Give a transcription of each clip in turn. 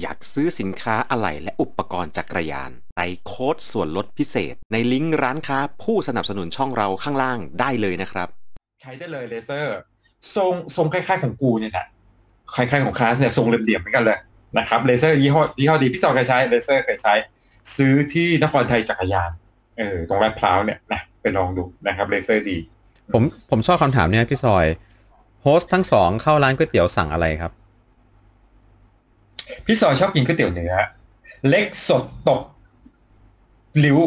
อยากซื้อสินค้าอะไหล่และอุปกรณ์จักรยานใส่โค้ดส่วนลดพิเศษ ในลิงก์ร้านค้าผู้สนับสนุนช่องเราข้างล่างได้เลยนะครับ ใช้ได้เลยเลเซอร์ทรงทรงคล้ายๆของกูเนี่ยแหละคล้ายๆของคลาสเนี่ยทรงเหลี่ยมๆเหมือนกันเลยนะครับเลเซอร์ยี่ห้อยี่ห้อดีพี่ซอเคยใช้เลเซอร์เคยใช้ ซื้อที่นครไทยจักรยานเออตรงลาดพร้าวเนี่ยนะไปลองดูนะครับเลเซอร์ดี ผมผมชอบคำถามเนี่ยพี่ซอยโฮสต์ทั้งสองเข้าร้านก๋วยเตี๋ยวสั่งอะไรครับ พี่ซอยชอบกินก๋วยเตี๋ยวเนื้อเล็กสดตกลิ้ว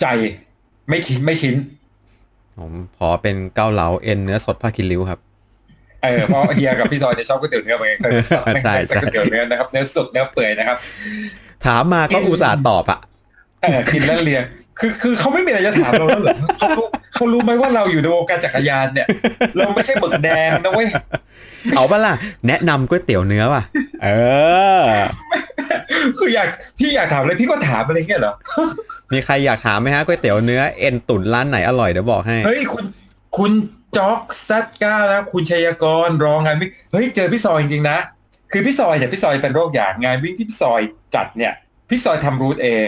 ใจไม่คิดไม่ชิ้น ผมขอเป็นเกาเหลาเอ็นเนื้อสดผ้ากินริ้วครับเออเพราะเฮียกับพี่ซอยเนี่ยชอบก๋วยเตี๋ยวเนื้อเหมือนกันเคยสั่งใช่ใช่ก๋วยเตี๋ยวเนื้อนะครับเนื้อสดเนื้อเปื่อยนะครับ ถามมาก็อุตส่าห์ตอบอะเออกินแล้วเรียนคือคือเขาไม่มีอะไรจะถามเราแล้วเหรอเขารู้เขารู้ไหมว่าเราอยู่ในวงการจักรยานเนี่ย เราไม่ใช่หมึกแดงนะเว้ยเอาปะล่ะ แนะนำก๋วยเตี๋ยวเนื้อป่ะ เออ คืออยากพี่อยากถามอะไรพี่ก็ถามอะไรเงี้ยเหรอ มีใครอยากถามไหมฮะก๋วยเตี๋ยวเนื้อเอ็นตุ๋นร้านไหนอร่อยเดี๋ยวบอกให้ เฮ้ยคุณคุณจ็อกซัดก้าแล้วคุณชัยกรรองงานวิ่งเฮ้ยเจอพี่ซอยจริงๆนะ คือพี่ซอยเนี่ยพี่ซอยเป็นโรคอย่างงานวิ่งที่พี่ซอยจัดเนี่ย พี่ซอยทำรูทเอง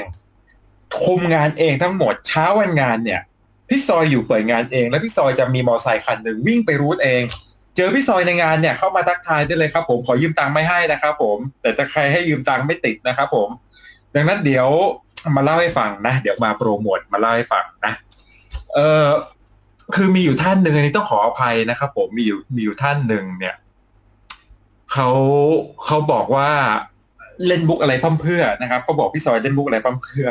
คุมงานเองทั้งหมดเช้าวันงานเนี่ย พี่ซอยอยู่เปิดงานเอง แล้วพี่ซอยจะมีมอเตอร์ไซค์คันหนึ่งวิ่งไปรูทเอง เจอพี่ซอยในงานเนี่ยเข้ามาทักทายได้เลยครับ ผมขอยืมตังค์ไม่ให้นะครับผม แต่จะใครให้ยืมตังค์ไม่ติดนะครับผม ดังนั้นเดี๋ยวมาเล่าให้ฟังนะ เดี๋ยวมาโปรโมทมาเล่าให้ฟังนะเออคือมีอยู่ท่านหนึ่งอันนี้ต้องขออภัยนะครับผมมีอยู่มีอยู่ท่านหนึ่งเนี่ยเขาเขาบอกว่าเล่นบุกอะไรพั่มเพื่อนะครับเขาบอกพี่ซอยเล่นบุกอะไรพั่มเพื่อ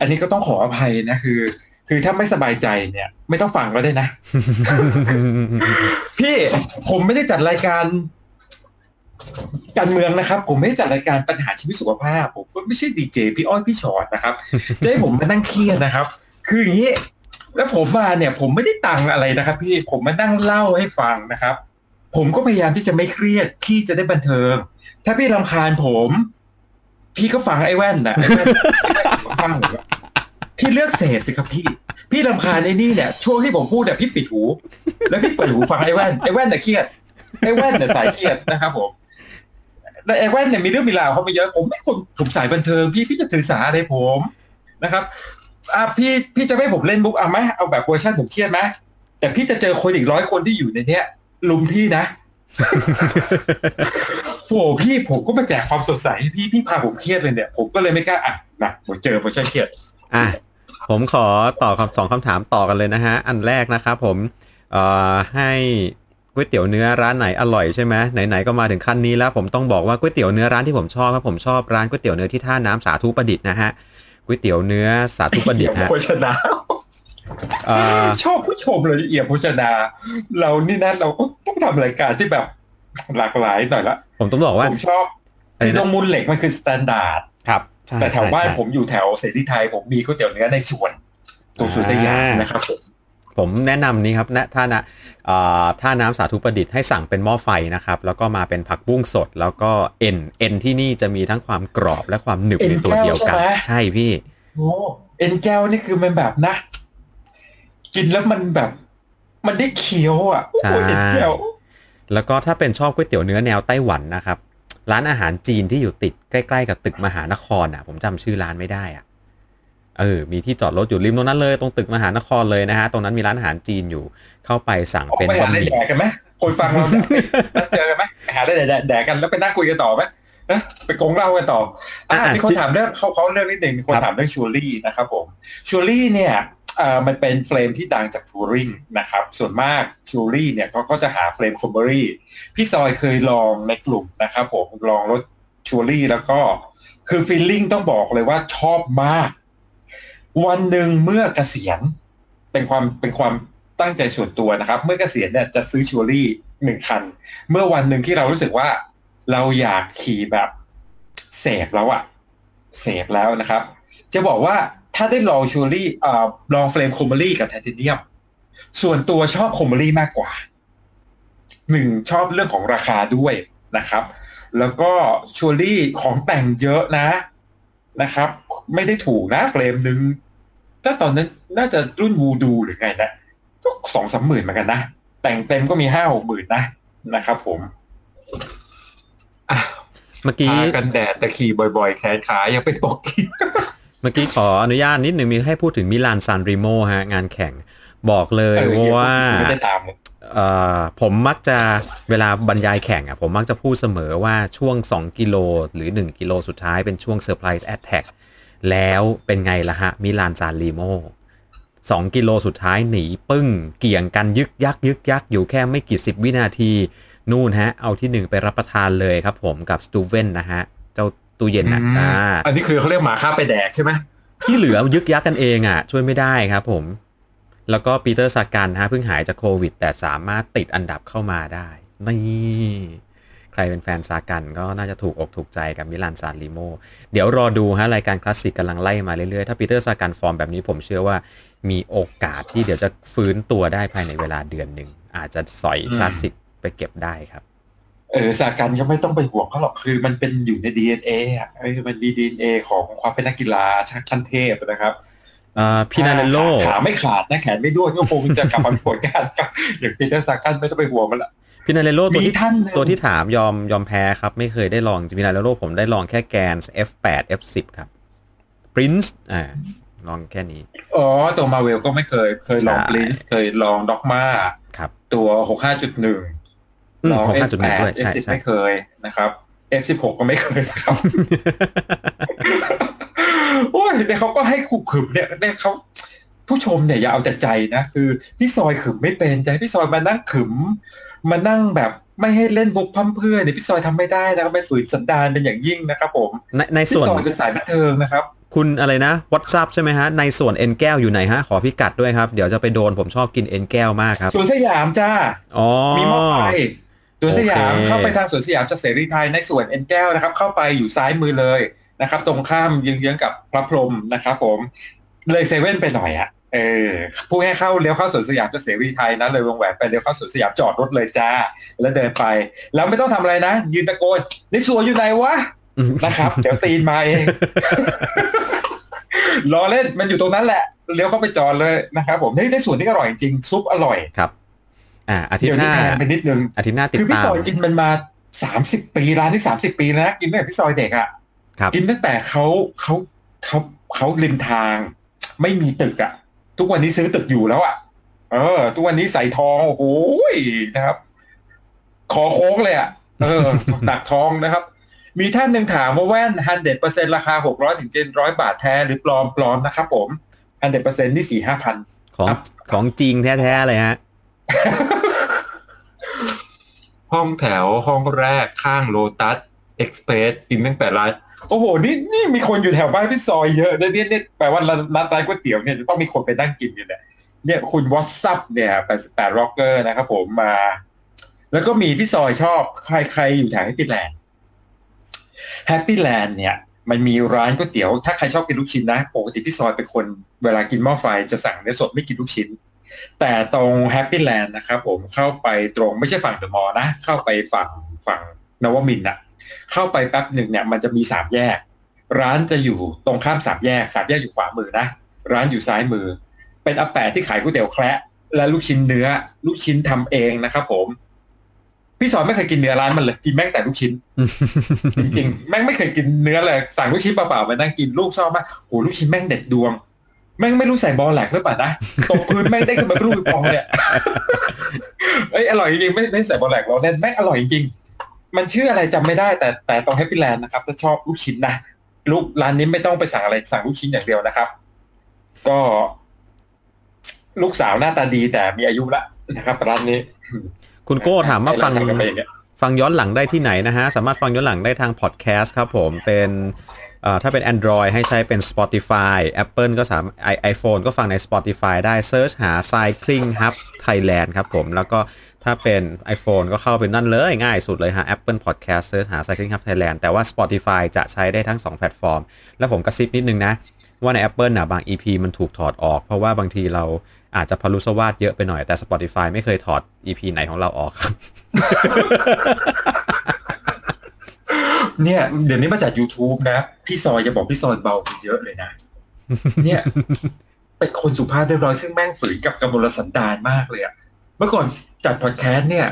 อันนี้ก็ต้องขออภัยนะคือ คือถ้าไม่สบายใจเนี่ย ไม่ต้องฟังก็ได้นะ พี่ผมไม่ได้จัดรายการการเมืองนะครับ ผมไม่ได้จัดรายการปัญหาชีวิตสุขภาพ ผมก็ไม่ใช่ดีเจพี่อ้อยพี่ชอตนะครับจะให้ผมมานั่งเครียดนะครับ คืออย่างนี้แล้วผมมาเนี่ย ผมไม่ได้ตังค์อะไรนะครับ พี่ผมมานั่งเล่าให้ฟังนะครับ ผมก็พยายามที่จะไม่เครียดพี่จะได้บันเทิง ถ้าพี่รำคาญผม พี่ก็ฟังไอ้แว่นนะไอ้แว่นไอ้แว่นอยู่ข้างผมอะ พี่เลือกเสพสิครับพี่ พี่รำคาญไอ้นี่เนี่ยช่วงที่ผมพูดเนี่ยพี่ปิดหู แล้วพี่เปิดหูฟังไอ้แว่นไอ้แว่นเนี่ยเครียดไอ้แว่นเนี่ยสายเครียดนะครับผมแล้วไอ้แว่นเนี่ยมีเรื่องมีราวเขามาเยอะผมไม่คนผมสายบันเทิง พี่พี่จะถือสาอะไรผมนะครับอะพี่พี่จะไม่ให้ผมเล่นมุกเอาไหมเอาแบบเวอร์ชันผมเครียดไหมแต่พี่จะเจอคนอีกร้อยคนที่อยู่ในเนี้ยลุมพี่นะโอ้พี่ผมก็มาแจกความสดใสให้พี่พี่พาผมเครียดเลยเนี่ย ผมก็เลยไม่กล้าอะนะผมเจอเวอร์ชันเครียด อะ ผมขอตอบคำสองคำถามต่อกันเลยนะฮะ อันแรกนะครับผมเอ่อให้ก๋วยเตี๋ยวเนื้อร้านไหนอร่อยใช่ไหมไหนๆก็มาถึงขั้นนี้แล้ว ผมต้องบอกว่าก๋วยเตี๋ยวเนื้อร้านที่ผมชอบครับผมชอบร้านก๋วยเตี๋ยวเนื้อที่ท่าน้ำสาธุประดิษฐ์นะฮะก๋วยเตี๋ยวเนื้อสาธุประดิษฐ์ฮะโภชนาเอ่อชอบผู้ชมเลยเอี่ยมโภชนาเรานี่นะเราก็ต้องทำรายการที่แบบหลากหลายหน่อยละผมต้องบอกว่าผมชอบอะไรนะคือตรงมูลเหล็กมันคือ standard ครับใช่ แต่แถวใช่บ้านใช่ผมอยู่แถวเสรีไทยผมมีก๋วยเตี๋ยวเนื้อในสวนตรงสุทยาอ่านนะครับผมผมแนะนำนี้ครับนะท่านะเอ่อท่าน้ำสาธุประดิษฐ์ให้สั่งเป็นหม้อไฟนะครับ แล้วก็มาเป็นผักบุ้งสด แล้วก็เอ็นเอ็นที่นี่จะมีทั้งความกรอบและความหนึบในตัวเดียวกัน ใช่พี่โอ้เอ็นแก้วนี่คือมันแบบนะ กินแล้วมันแบบ มันได้เคี้ยวอะโอ้ใช่โหเอ็นแก้วแล้วก็ถ้าเป็นชอบก๋วยเตี๋ยวเนื้อแนวไต้หวันนะครับ ร้านอาหารจีนที่อยู่ติดใกล้ๆกับตึกมหานครอะ ผมจำชื่อร้านไม่ได้อะเออ มีที่จอดรถอยู่ริมตรงนั้นเลยตรงตึกมหานครเลยนะฮะ ตรงนั้นมีร้านอาหารจีนอยู่ เข้าไปสั่งออกเป็นไปบะหาหอะไรมี่แดกกันไหมคนฟังเราเนี่ยนัดเจอกันไหมไปหาอะไรแดกแดกกันแล้วไปนั่งคุยกันต่อไหมนะไปกงเล่ากันต่ออะมีคนถามเรื่องเขาเขาเรื่องนิดหนึ่งมีคนถามเรื่อง Surly นะครับผม Surly เนี่ยเอ่อมันเป็น frame ที่ดังจาก touring นะครับ ส่วนมาก Surly เนี่ยเขาก็จะหา frame chromoly พี่ซอยเคยลองในกลุ่มนะครับผมลองรถ Surly แล้วก็คือ feeling ต้องบอกเลยว่าชอบมาก วันหนึ่งเมื่อเกษียณเป็นความเป็นความตั้งใจส่วนตัวนะครับ เมื่อเกษียณเนี่ยจะซื้อ Surly หนึ่งคัน เมื่อวันหนึ่งที่เรารู้สึกว่าเราอยากขี่แบบเสพแล้วอะเสพแล้วนะครับ จะบอกว่าถ้าได้ลอง Surly เอ่อลอง frame chromoly กับไทเทเนียม ส่วนตัวชอบคอมเบอรี่มากกว่าหนึ่งชอบเรื่องของราคาด้วยนะครับ แล้วก็ Surly ของแต่งเยอะนะนะครับ ไม่ได้ถูกนะเฟรมหนึ่งถ้าตอนนั้นน่าจะรุ่นวูดูหรือไงนะก็สองสามหมื่นเหมือนกันนะ แต่งเต็มก็มีห้าหกหมื่นนะนะครับผมอะเมื่อกี้ทากันแดดแต่ขี่บ่อยๆแขนขายังเป็นปกกิน เมื่อกี้ขออนุญาตนิดหนึ่งมีให้พูดถึงมิลานซานริโมฮะ งานแข่งบอกเลยเออว่าไม่ได้ตามเอ่อผมมักจะเวลาบรรยายแข่งอะผมมักจะพูดเสมอว่าช่วง 2 กิโลหรือ 1 กิโลสุดท้ายเป็นช่วง surprise attack แล้วเป็นไงล่ะฮะ มิลานซานเรโม2กิโลสุดท้ายหนีปึ้ง เกี่ยงกันยึกยักยึกยักอยู่แค่ไม่กี่สิบวินาที นู่นฮะ เอาที่หนึ่งไปรับประทานเลยครับผมกับสตูเวนนะฮะ เจ้า ตู้เย็นนะอืมอ่าอันนี้คือเขาเรียกหมาฆ่าไปแดกใช่ไหมที่เหลือยึกยักกันเองอะ ช่วยไม่ได้ครับผม แล้วก็ปีเตอร์ซากันฮะเพิ่งหายจากโควิด แต่สามารถติดอันดับเข้ามาได้ นี่ใครเป็นแฟนซากันก็น่าจะถูกอกถูกใจกับมิลานซานเรโมเดี๋ยวรอดูฮะรายการคลาสสิกกำลังไล่มาเรื่อยๆ ถ้าปีเตอร์ซากันฟอร์มแบบนี้ผมเชื่อว่ามีโอกาสที่เดี๋ยวจะฟื้นตัวได้ภายในเวลาเดือนหนึ่งอาจจะสอยคลาสสิกไปเก็บได้ครับ เออสากันก็ไม่ต้องไปห่วงเขาหรอกคือมันเป็นอยู่ใน DNA อะเออมันมี DNA ของความเป็นนักกีฬาชั้นเทพนะครับ Pinarello ขาขาไม่ขาดนะแขนไม่ด้วนก็คงจะกลับมาผลงานครับอย่างปีเตอร์ซากันไม่ต้องไปห่วงมันละพินาเนโลตัวมีที่ท่านหนึ่งตัวที่ถามยอมยอมแพ้ครับ ไม่เคยได้ลองพินาเนโลผมได้ลองแค่แกน F8 F10 ครับ Prince อ่าลองแค่นี้ อ๋อ ตัวมาเวลก็ไม่เคย เคยลองใช่บลิสเคยลองด็อกมาครับ ตัว65.1อืมลอง65.1 F8 ด้ วยใช่ F10 ใช่ไม่เคยนะครับ F16 ก็ไม่เคยนะครับโอ้ยแต่เขาก็ให้ขูขึมเนี่ยเนี่ยเขาผู้ชมเนี่ยอย่าเอาแต่ใจนะคือ พี่ซอยขึมไม่เป็นใจพี่ซอยมานั่งขึมมานั่งแบบไม่ให้เล่นบุกพั่มเพรื่อเนี่ยพี่ซอยทำไม่ได้นะครับไม่ฝืนสันดานเป็นอย่างยิ่งนะครับผมในในพี่ส่วนซอยเป็นสายบันเทิงนะครับ คุณอะไรนะวัตซับใช่ไหมฮะ ในส่วนเอ็นแก้วอยู่ไหนฮะ ขอพิกัดด้วยครับ เดี๋ยวจะไปโดนผมชอบกินเอ็นแก้วมากครับสวนสยามจ้าอ๋อมีหม้อไฟ สวนสยามโอเคเข้าไปทางสวนสยามจากเสรีไทยในส่วนเอ็นแก้วนะครับ เข้าไปอยู่ซ้ายมือเลยนะครับ ตรงข้ามเยื้องๆกับพระพรหมนะครับผมเลยเซเว่นไปหน่อยอะเออผู้ให้เข้าเลี้ยวเข้าสวนสยามจากเสรีไทยนะเลยวงแหวนไปเลี้ยวเข้าสวนสยามจอดรถเลยจ้า แล้วเดินไป แล้วไม่ต้องทำอะไรนะ ยืนตะโกนในสวนอยู่ไหนวะนะครับเดี๋ยวตีนมาเองรอเล่นมันอยู่ตรงนั้นแหละเลี้ยวเข้าไปจอดเลยนะครับผมเฮ้ยในสวนนี่อร่อยจริงซุปอร่อยครับ อ่าอาทิตเดี๋ยวย์หนี้น้าแพงไปนิดนึงอาทิตย์หน้าติดคือพี่ตาซมอยกินมันมาสามสิบปีร้านที่สามสิบปีแล้วนะกินตั้งแต่พี่ซอยเด็กอะ่ะครับกินตั้งแต่เขาเขาเขาเขาริมทาง ไม่มีตึกอะ่ะ ทุกวันนี้ซื้อตึกอยู่แล้วอะ่ะ เออ ทุกวันนี้ใส่ทองโอ้โหนะครับคอโค้งเลยอะ่ะเออหนักทองนะครับ มีท่านหนึ่งถามว่าแว่นฮันเด็ดเปอร์เซ็นราคาหกร้อยถึงเจ็ดร้อยบาทแท้หรือปลอมปลอมนะครับผมฮันเด็ดเปอร์เซ็นนี่สี่ห้าพันของครับของจริงแท้ๆเลยฮะ ห้องแถวห้องแรกข้างโลตัสเอ็กซ์เพรสกินตั้งแต่ร้านโอ้โห นี่นี่มีคนอยู่แถวบ้านพี่ซอยเยอะเนี่ยเนี่ยเนี่ยแปลว่าร้านร้านร้ก๋วยเตี๋ยวเนี่ยจะต้องมีคนไปนั่งกินอยู่เนี่ยเนี่ยคุณวอตซับเนี่ย88ร็อกเกอร์นะครับผมมา แล้วก็มีพี่ซอยชอบใครใครอยู่แถวแฮปปี้แลนด์แฮปปี้แลนด์เนี่ย มันมีร้านก๋วยเตี๋ยว ถ้าใครชอบกินลูกชิ้นนะปกติพี่ซอยเป็นคนเวลากินหม้อไฟจะสั่งเนื้อสดไม่กินลูกชิ้น แต่ตรงแฮปปี้แลนด์นะครับผมเข้าไปตรงไม่ใช่ฝั่งเดอะมอลล์นะ เข้าไปฝั่งฝั่งนวมินทร์อะเข้าไปแป๊บหนึ่งเนี่ยมันจะมีสามแยก ร้านจะอยู่ตรงข้ามสามแยกสามแยกอยู่ขวามือนะ ร้านอยู่ซ้ายมือ เป็นอาแปะที่ขายก๋วยเตี๋ยวแคระและลูกชิ้นเนื้อ ลูกชิ้นทำเองนะครับผมพี่ซอยไม่เคยกินเนื้อร้านมันเลยกินแม่งแต่ลูกชิ้นจริงๆแม่งไม่เคยกินเนื้อเลยสั่งลูกชิ้นเปล่าๆมานั่งกินลูกชอบมากโหลูกชิ้นแม่งเด็ดดวง แม่งไม่รู้ใส่บอแรกซ์หรือเปล่านะตกพื้นแม่งได้ขึ้นมาเป็นลูกปิงปองเนี่ยเอ้ยอร่อยจริงๆไม่ไม่ใส่บอแรกซ์เราเล่นแม่งอร่อยจริงๆมันชื่ออะไรจำไม่ได้แต่แต่ตรงแฮปปี้แลนด์นะครับถ้าชอบลูกชิ้นนะลูกร้านนี้ไม่ต้องไปสั่งอะไรสั่งลูกชิ้นอย่างเดียวนะครับ ก็ ลูกสาวหน้าตาดีแต่มีอายุละนะครับร้านนี้ คุณโก้ถามว่าฟังให้รกันไปอย่างเงี้ยฟังย้อนหลังได้ที่ไหนนะฮะ สามารถฟังย้อนหลังได้ทางพอดแคสต์ครับผมเป็นเอ่อ ถ้าเป็น Android ให้ใช้เป็น Spotify Apple ก็สามไอไอโฟนก็ฟังใน Spotify ได้ search หา Cycling Hub Thailand ครับผมแล้วก็ถ้าเป็น iPhone ก็เข้าเป็นนั่นเลยง่ายสุดเลยฮะ Apple Podcast search หา Cycling Hub Thailand แต่ว่า Spotify จะใช้ได้ทั้ง 2 แพลตฟอร์ม แล้วผมกระซิบนิดนึงนะ ว่าใน Apple น่ะบาง EP มันถูกถอดออก เพราะว่าบางทีเราอาจจะผรุสวาทเยอะไปหน่อยแต่ Spotify ไม่เคยถอด EP ไหนของเราออกครับ เนี่ยเดี๋ยวนี้มาจาก YouTube นะ พี่ซอยจะบอกพี่ซอยเบาไปเยอะเลยนะ เนี่ยเป็นคนสุภาพเรียบร้อยซึ่งแม่งฝืนกับกำมลสันดานมากเลยอะเมื่อก่อนจัดพอดแคสต์เนี่ย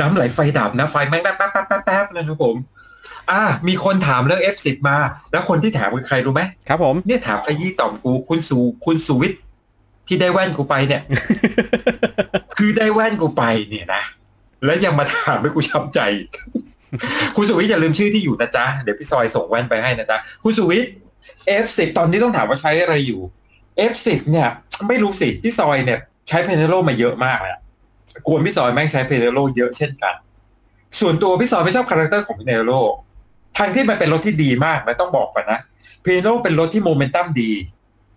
น้ำไหลไฟดับนะ ไฟแม่งแป๊บแป๊บแป๊บแป๊บแป๊บเลยนะผม อ่า มีคนถามเรื่อง F10 มา แล้วคนที่ถามคือใครรู้ไหมครับผมเนี่ยถามขยี้ต่อมกูคุณสูคุณสุวิทย์ที่ได้แว่นกูไปเนี่ย คือได้แว่นกูไปเนี่ยนะแล้วยังมาถามให้กูช้ำใจ คุณสุวิทย์อย่าลืมชื่อที่อยู่นะจ๊ะ เดี๋ยวพี่ซอยส่งแว่นไปให้นะจ๊ะ คุณสุวิทย์ F10 ตอนนี้ต้องถามว่าใช้อะไรอยู่ F10 เนี่ย ไม่รู้สิ พี่ซอยเนี่ย ใช้ Pinarello มาเยอะมากเลยอะกวนพี่ซอยแม่งใช้ Pinarello เยอะเช่นกัน ส่วนตัวพี่ซอยไม่ชอบ character ของ Pinarello ทางที่มันเป็นรถที่ดีมากนะต้องบอกก่อนนะ Pinarello เป็นรถที่โมเมนตัมดี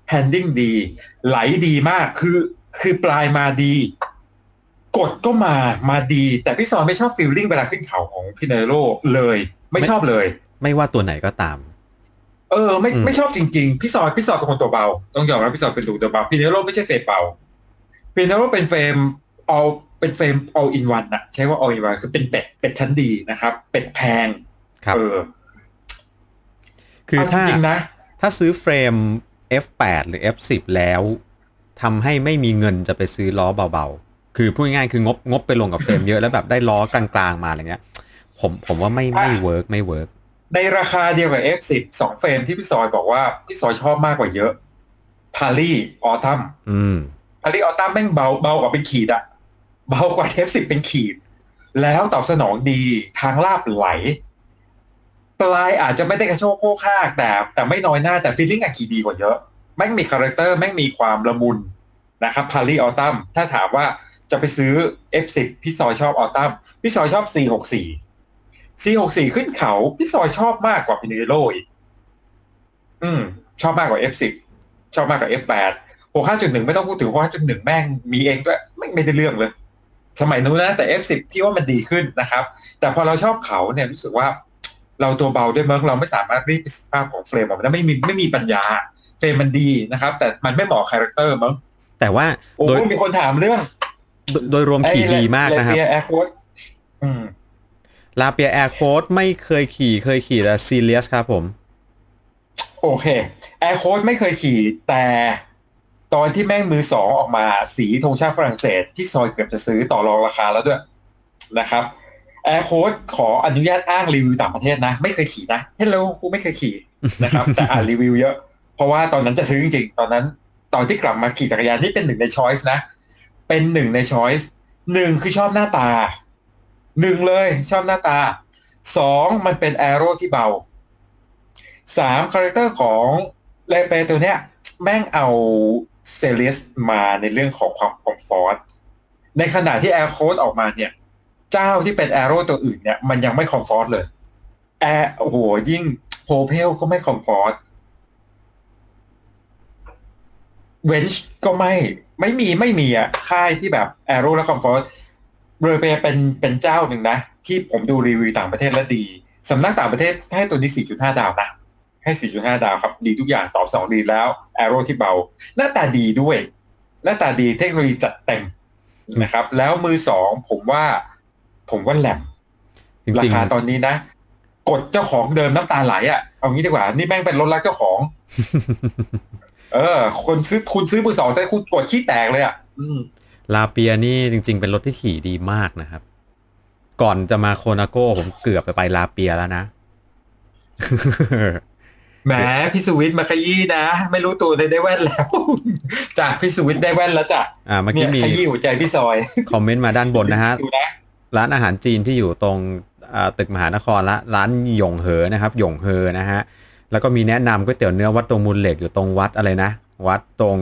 handling ดี ไหลดีมากคือคือปลายมาดี กดก็มามาดี แต่พี่ซอยไม่ชอบ feeling เวลาขึ้นเขาของ Pinarello เลย ไม่ชอบเลย ไม่ว่าตัวไหนก็ตาม เออ ไม่อืมไม่ชอบจริงๆ พี่ซอยพี่ซอยเป็นคนตัวเบา ต้องยอมรับพี่ซอยเป็นตัวเบาพิเนโรไม่ใช่เฟรมเบาพิเนโรเป็นเฟรม all เป็นเฟรม all in one นะใช้ว่า all in one คือเป็นเป็ดเป็ดชั้นดีนะครับ เป็ดแพงครับเออคือเอาจถ้าริงๆนะ ถ้าซื้อเฟรม F8 หรือ F10 แล้วทำให้ไม่มีเงินจะไปซื้อล้อเบาๆ คือพูดง่ายๆคืองบงบไปลงกับเฟรมเยอะแล้วแบบได้ล้อกลางๆมาอะไรเงี้ย ผมผมว่าไม่ไม่ work ไม่ workในราคาเดียวกับ F10 สองเฟรมที่พี่ซอยบอกว่าพี่ซอยชอบมากกว่าเยอะ Parlee Altum อืม Parlee Altum แม่งเบาเบากว่าเป็นขีดอะเบากว่า F10 เป็นขีด แล้วตอบสนองดีทางลาบไหล ปลายอาจจะไม่ได้กระโชกโฮกฮากแต่ แต่ไม่น้อยหน้าแต่ feeling อะขี่ดีกว่าเยอะ แม่งมี character แม่งมีความละมุนนะครับ Parlee Altum ถ้าถามว่า จะไปซื้อ F10 พี่ซอยชอบ Altum พี่ซอยชอบ C64 C64 ขึ้นเขา พี่ซอยชอบมากกว่า Pinarello อีกอืม ชอบมากกว่า F10 ชอบมากกว่า F8 65.1 ไม่ต้องพูดถึง65.1 แม่งมีเองด้วยไม่ไม่ได้เรื่องเลย สมัยนู้นนะแต่ F10 พี่ว่ามันดีขึ้นนะครับ แต่พอเราชอบเขาเนี่ยรู้สึกว่า เราตัวเบาด้วยมั้งเราไม่สามารถรีดประสิทธิภาพของเฟรมออกมาได้ไม่มีไม่มีปัญญาเฟรมมันดีนะครับ แต่มันไม่เหมาะ character มั้งแต่ว่าโอ้โดยมีคนถามเรื่อง โดยโดยรวมขี่ดีมากนะครับ Aircode อืม Lapierre Aircode ไม่เคยขี่เคยขี่แต่ซีเรียสครับผม โอเค Aircode ไม่เคยขี่แต่ตอนที่แม่งมือสองออกมาสีธงชาติฝรั่งเศสที่ซอยเกือบจะซื้อต่อรองราคาแล้วด้วยนะครับ Aircode ขออนุญาตอ้างรีวิวต่างประเทศนะ ไม่เคยขี่นะ hello กูไม่เคยขี่นะครับ แต่อ่านรีวิวเยอะ เพราะว่าตอนนั้นจะซื้อจริงๆ ตอนนั้น ตอนที่กลับมาขี่จักรยานนี่เป็นหนึ่งใน choice นะ เป็นหนึ่งใน choice หนึ่งคือชอบหน้าตาหนึ่งเลยชอบหน้าตาสองมันเป็น aero ที่เบาสาม character ของ Lapierre ตัวเนี้ย แม่งเอา Xelius มาในเรื่องของความ comfort ในขณะที่ Aircode ออกมาเนี่ย เจ้าที่เป็น aero ตัวอื่นเนี่ย มันยังไม่ comfort เลยแอร์โอ้โหยิ่ง Propel ก็ไม่ comfort Venge ก็ไม่ ไม่มีไม่มีอะค่ายที่แบบ aero และ comfort Lapierre เป็นเป็นเจ้าหนึ่งนะ ที่ผมดูรีวิวต่างประเทศแล้วดีสำนักต่างประเทศให้ตัวนี้ 4.5 ดาวนะให้ 4.5 ดาวครับ ดีทุกอย่างตอบสองดีแล้วแอโร่ที่เบา หน้าตาดีด้วย หน้าตาดีเทคโนโลยีจัดเต็มนะครับ แล้วมือสองผมว่า ผมว่าแหลมจราริงคาตอนนี้นะ กดเจ้าของเดิมน้ำตาไหลอะเอางี้ดีกว่า นี่แม่งเป็นรถรักเจ้าของ เออคนซื้อคุณซื้อมือสองแต่คุณกดขี้แตกเลยอะอืมๆลาเปียนี่จริง ๆ เป็นรถที่ขี่ดีมากนะครับ ก่อนจะมาโคนาโก้ผมเกือบไปไปลาเปียแล้วนะแหมพี่สุวิทย์มาขยี้นะ ไม่รู้ตัวเลยได้แว่นแล้ว จากพี่สุวิทย์ได้แว่นแล้วจ้ะอ่าเมื่อเนี่กี้ยมีขยี้หัวใจพี่ซอย คอมเมนต์มาด้านบนนะฮะดูนะร้านอาหารจีนที่อยู่ตรงอ่าตึกมหานครละร้านหยงเหอนะครับหยงเหอนะฮะ แล้วก็มีแนะนำก๋วยเตี๋ยวเนื้อวัดตรงมูลเหล็กอยู่ตรงวัดอะไรนะ วัดตรง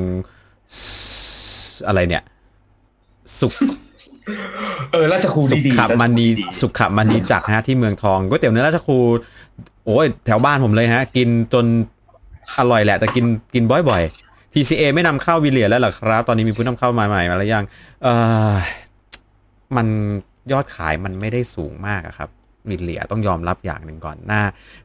อะไรเนี่ย สุขเออราชครูสุดีขๆมณีราชครูดีสุขมณีจักรฮะที่เมืองทองก๋วยเตี๋ยวเนื้อราชครูโอ้ยแถวบ้านผมเลยฮะ กินจนอร่อยแหละ แต่กินกินบ่อยๆ TCA ไม่นำเข้าวิเลียแล้วเหรอครับ ตอนนี้มีผู้นำเข้ามาใหม่มาแล้วยังเออมันยอดขายมันไม่ได้สูงมากอะครับ วิเลียต้องยอมรับอย่างหนึ่งก่อนน่า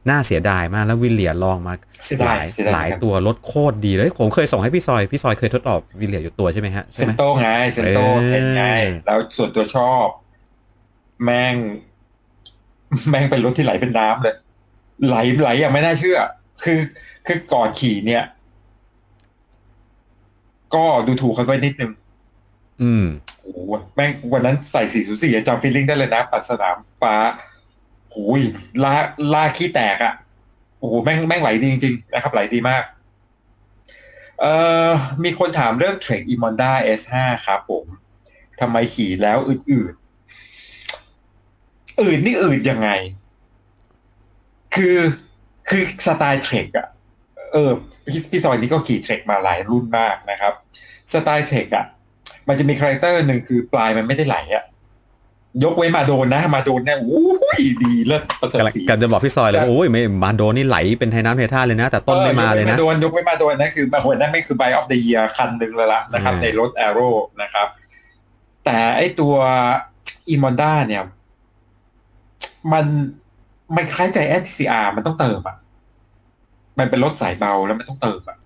น่าเสียดายมากแล้ววิเลียลองมาเสียหดายลายเสียดายหลายครับตัวรถโคตรดีเลยผมเคยส่งให้พี่ซอยพี่ซอยเคยทดสอบวิเลียอยู่ตัวใช่ไหมฮะเซใช่ไหนมโต้ไงเซนโต้เออเห็นไงแล้วส่วนตัวชอบ แม่ง แม่งเป็นรถที่ไหลเป็นน้ำเลย ไหลไหลอย่างไม่น่าเชื่อ คือคือก่อนขี่เนี่ย ก็ดูถูกเขาไปนิดนึงอืมโอ้โหแม่งวันนั้นใส่สีสูสีจำฟีลลิ่งได้เลยนะ ปัดสนามฟ้า โอ้ยลาลาขี้แตกอะ่ะโอ้โหแม่งแม่งไหลดีจริงๆนะครับไหลดีมาก เอ่อมีคนถามเรื่องเทรคอีมอนด้า S5 ครับผมทำไมขี่แล้วอื่นๆอื่นนี่อื่นยังไง คือคือสไตล์เทรคอะเออพี่พี่ซอยนี้ก็ขี่เทรคมาหลายรุ่นมากนะครับ สไตล์เทรคอะมันจะมีคาแรคเตอร์หนึ่งคือปลายมันไม่ได้ไหลอะ ยกไว้มาโดนนะ มาโดนเนี่ยโอ้ยดีเลิศประเสริฐกำลังสีกำลังจะบอกพี่ซอยเลยว่าโอ้ยไม่มาโดนนี่ไหลเป็นไทน้ำเทท่าเลยนะ แต่ต้นไม่มาเลยนะออยกไว้มาโดนยกไว้มาโดนนะคือมาหัวนั่นไม่คือ Buy of the Year คันหนึ่งแล้วล่ะนะครับอ่าในรถ Aero นะครับ แต่ไอตัว e m o n d a เนี่ย มันมันคล้ายใจ NTCR มันต้องเติมอะ มันเป็นรถสายเบาแล้วมันต้องเติมอะ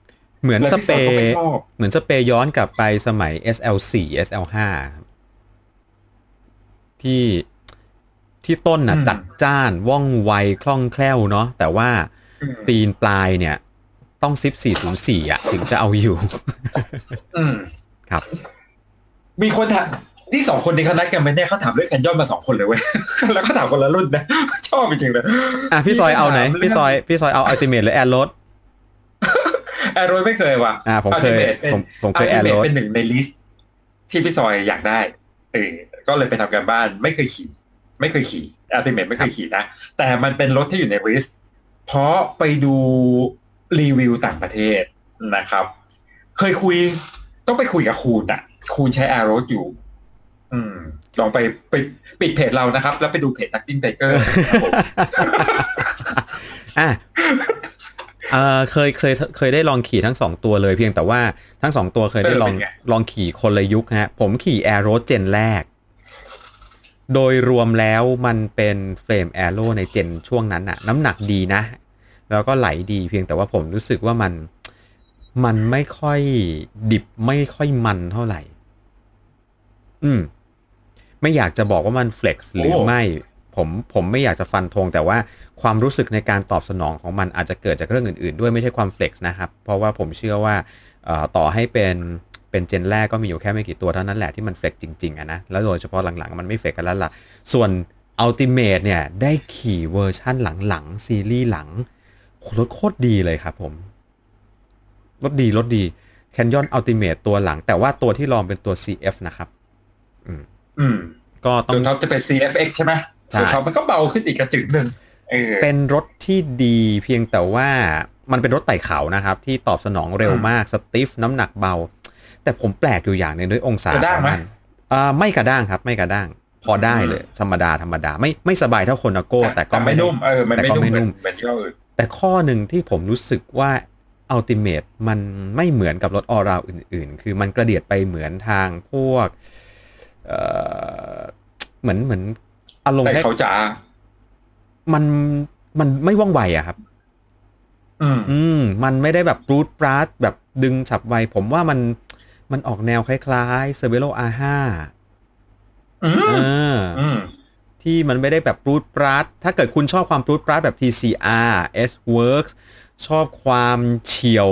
เหมือนแล้วสพี่เปซอยก็ไม่ย์ชอบเหมือนสเปย์ย้อนกลับไปสมัย SL4 SL5 ที่ที่ต้นน่ะอืมจัดจ้านว่องไวคล่องแคล่วเนาะแต่ว่าอืมตีนปลายเนี่ย ต้องซิป404อะถึงจะเอาอยู่อืมครับ มีคนถามนี่สองคนนี้เขานัดกันไหมเนี่ยเขาถามเรื่องแคนยอนมาสองคนเลยเว้ยแล้วก็ถามคนละรุ่นนะชอบจริงๆเลยอะพี่ซอยเอาไหนมีคำถามพี่ซอยพี่ซอยเอาอัลติเมทหรือแอร์รถแอร์โรยไม่เคยว่ะอ่าผมเคย Ultimate เป็นผมผมเคยแอร์ร Ultimate ถเป็นหนึ่งในลิสต์ที่พี่ซอยอยากได้เออ ก็เลยไปทำการบ้านไม่เคยขี่ ไม่เคยขี่อัลติเมทไม่เคยขี่นะ แต่มันเป็นรถที่อยู่ในลิสต์เพราะไปดูรีวิวต่างประเทศนะครับ เคยคุยต้องไปคุยกับคูณอะคูณใช้แอร์โรสอยู่ อืม ลองไปไปปิดเพจเรานะครับ แล้วไปดูเพจนักดิ้งไทเกอร์อะเออเคยเคยเคยได้ลองขี่ทั้งสองตัวเลยเพียงแต่ว่าทั้งสองตัวเคยได้ลองเออเป็นไงลองขี่คนละยุคฮะผมขี่ aero เจนแรก โดยรวมแล้วมันเป็นเฟรม a อ r o ในเจนช่วงนั้นอะน้ำหนักดีนะ แล้วก็ไหลดีเพียงแต่ว่าผมรู้สึกว่ามันมันไม่ค่อยดิบไม่ค่อยมันเท่าไหร่ อืม ไม่อยากจะบอกว่ามัน flex หรือไม่ ผมผมไม่อยากจะฟันธงแต่ว่าความรู้สึกในการตอบสนองของมันอาจจะเกิดจากเรื่องอื่นๆ ด้วยไม่ใช่ความ flex นะครับ เพราะว่าผมเชื่อว่าต่อให้เป็น เป็น gen แรกก็มีอยู่แค่ไม่กี่ตัวเท่านั้นแหละที่มัน flex จริงๆอะนะ แล้วโดยเฉพาะหลังๆ มันไม่ flex กันแล้วล่ะ ส่วน Ultimate เนี่ย ได้ขี่เวอร์ชั่นหลังๆ ซีรีส์หลังรถโคตรดีเลยครับผม รถดีรถดี Canyon Ultimate ตัวหลัง แต่ว่าตัวที่ลองเป็นตัว CF นะครับ อืมก็ต้อตังวท็อปจะเป็น CFX ใช่ไหมใช่ตัวท็อปมันก็เบาขึ้นอีกกระจึงหนึ่งเออเป็นรถที่ดีเพียงแต่ว่ามันเป็นรถไต่เขานะครับ ที่ตอบสนองเร็วมากสติฟน้ำหนักเบา แต่ผมแปลกอยู่อย่างหนึงด้วยองศากระด้างของไหมมันอ่าไม่กระด้างครับ ไม่กระด้าง พอได้เลย ธรรมดาธรรมดาไม่ไม่สบายเท่าคนโก้ แต่ก็ไม่ไม่ได้นุ่มเออมันแต่ไม่ก็นุ่มไม่เหมือนุ่นมเหมือนยี่ห้ออื่นแต่ข้อหนึ่งที่ผมรู้สึกว่า Ultimate มันไม่เหมือนกับรถออราวอื่น ๆ คือมันกระเดียดไปเหมือนทางพวกเอ่อเหมือนเหมือนอารมณ์แต่คล้ายเขาจ๋ามันมันไม่ว่องไวอะครับ อืมอืมมันไม่ได้แบบปรูดปราดแบบดึงฉับไว ผมว่ามัน มันออกแนวคล้ายๆ c e r v e l o R5 อืมเอออืมที่มันไม่ได้แบบปรูดปราดถ้าเกิดคุณชอบความปรูดปราดแบบ TCR S Works ชอบความเฉียว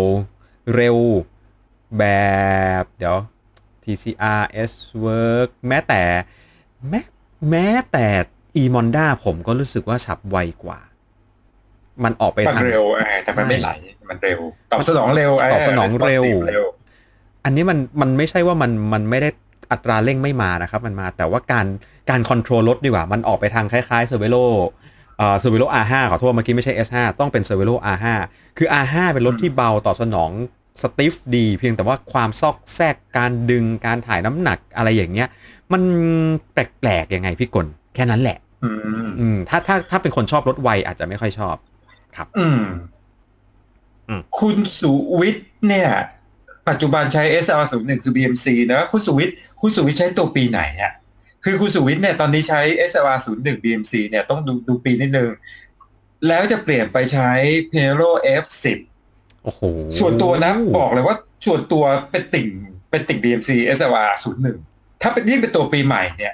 เร็วแบบเดี๋ยว TCR S Work แม้แต่แม้แม้แต่ e m o n d a ผมก็รู้สึกว่าฉับไวกว่า มันออกไปมันทางเร็วเออแต่มันไม่ไหล มันเร็ว ตอบสนองเร็วเตอบสนองเร็ว responsive เร็ว อันนี้มันมันไม่ใช่ว่ามันมันไม่ได้อัตราเร่งไม่มานะครับ มันมาแต่ว่าการการคอนโทรลรถดีกว่า มันออกไปทางคล้ายๆ c e r v e l o เอ่อ c e r v e l o R5 ขอโทษเมื่อกี้ไม่ใช่ S5 ต้องเป็น c e r v e l o R5 คือ R5 เป็นรถที่เบาตอบสนองสติฟดี เพียงแต่ว่าความซอกแซกการดึงการถ่ายน้ำหนักอะไรอย่างเงี้ย มันแปลกๆยังไงพี่กลแค่นั้นแหละ อืมอืมถ้าถ้าถ้าเป็นคนชอบรถไวอาจจะไม่ค่อยชอบอืมอืมคุณสุวิทย์เนี่ย ปัจจุบันใช้ SR01 คือ BMC นะคุณสุวิทย์คุณสุวิทย์ใช้ตัวปีไหนเนี่ยคือคุณสุวิทย์เนี่ยตอนนี้ใช้ SR01 BMC เนี่ยต้องดูดูปีนิดนึง แล้วจะเปลี่ยนไปใช้ p e r o F10 โอ้โหส่วนตัวนะบอกเลยว่าส่วนตัวเป็นติ่งเป็นติ่ง BMC SR01 ถ้าเป็นยิ่งเป็นตัวปีใหม่เนี่ย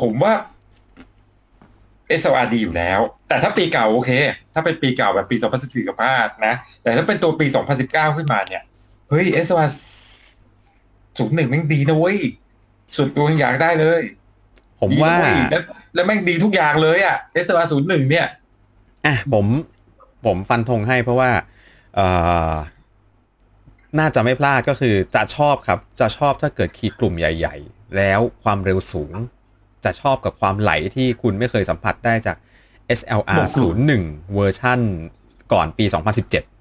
ผมว่า SLR ดีอยู่แล้ว แต่ถ้าปีเก่าโอเค ถ้าเป็นปีเก่าแบบปี 2014 15นะ แต่ถ้าเป็นตัวปี 2019 ขึ้นมาเนี่ย เฮ้ย SLR 01แม่งดีนะเว้ยสุดตัวยังอยากได้เลย ผมว่าดีกอีกแล้วแล้วแม่งดีทุกอย่างเลยอะ S R ศูนย์หนึ่งเนี่ยอะผมผมฟันธงให้เพราะว่าเอ่อน่าจะไม่พลาดก็คือจะชอบครับ จะชอบถ้าเกิดคีย์กลุ่มใหญ่ ๆ แล้วความเร็วสูง จะชอบกับความไหลที่คุณไม่เคยสัมผัสได้จาก SLR 01 เวอร์ชั่นก่อนปี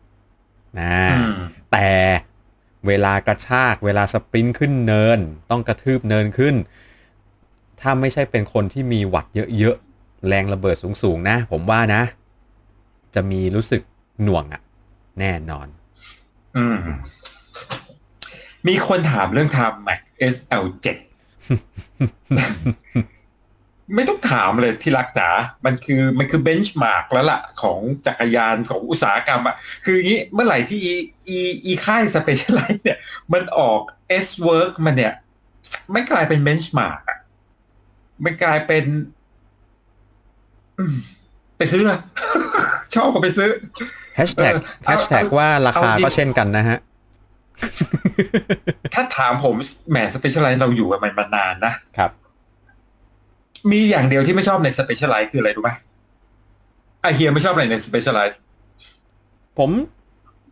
2017นะอืมแต่ เวลากระชาก เวลาสปรินต์ขึ้นเนิน ต้องกระทืบเนินขึ้น ถ้าไม่ใช่เป็นคนที่มีวัดเยอะๆ แรงระเบิดสูงๆ นะ ผมว่านะ จะมีรู้สึกหน่วงอะแน่นอน อืม มีคนถามเรื่อง Time Max SL 7 ไม่ต้องถามเลยที่รักจ๋า มันคือมันคือ benchmark แล้วล่ะ ของจักรยานของอุตสาหกรรมอะคืออย่างนี้เมื่อไหร่ที่อีอีอีค่าย Specialized เนี่ย มันออก S-Works มันเนี่ยไม่กลายเป็น benchmark อะมันกลายเป็นอืมไปซื้อละชอบก็ไปซื้อแฮชแท็กเออแฮชแท็กเอาว่าราคาเอาดิก็เช่นกันนะฮะ ถ้าถามผมแหม Specialized เราอยู่กับมันมานานนะครับ มีอย่างเดียวที่ไม่ชอบใน Specialized คืออะไรรู้ไหมไอเฮียไม่ชอบอะไรใน Specializedผม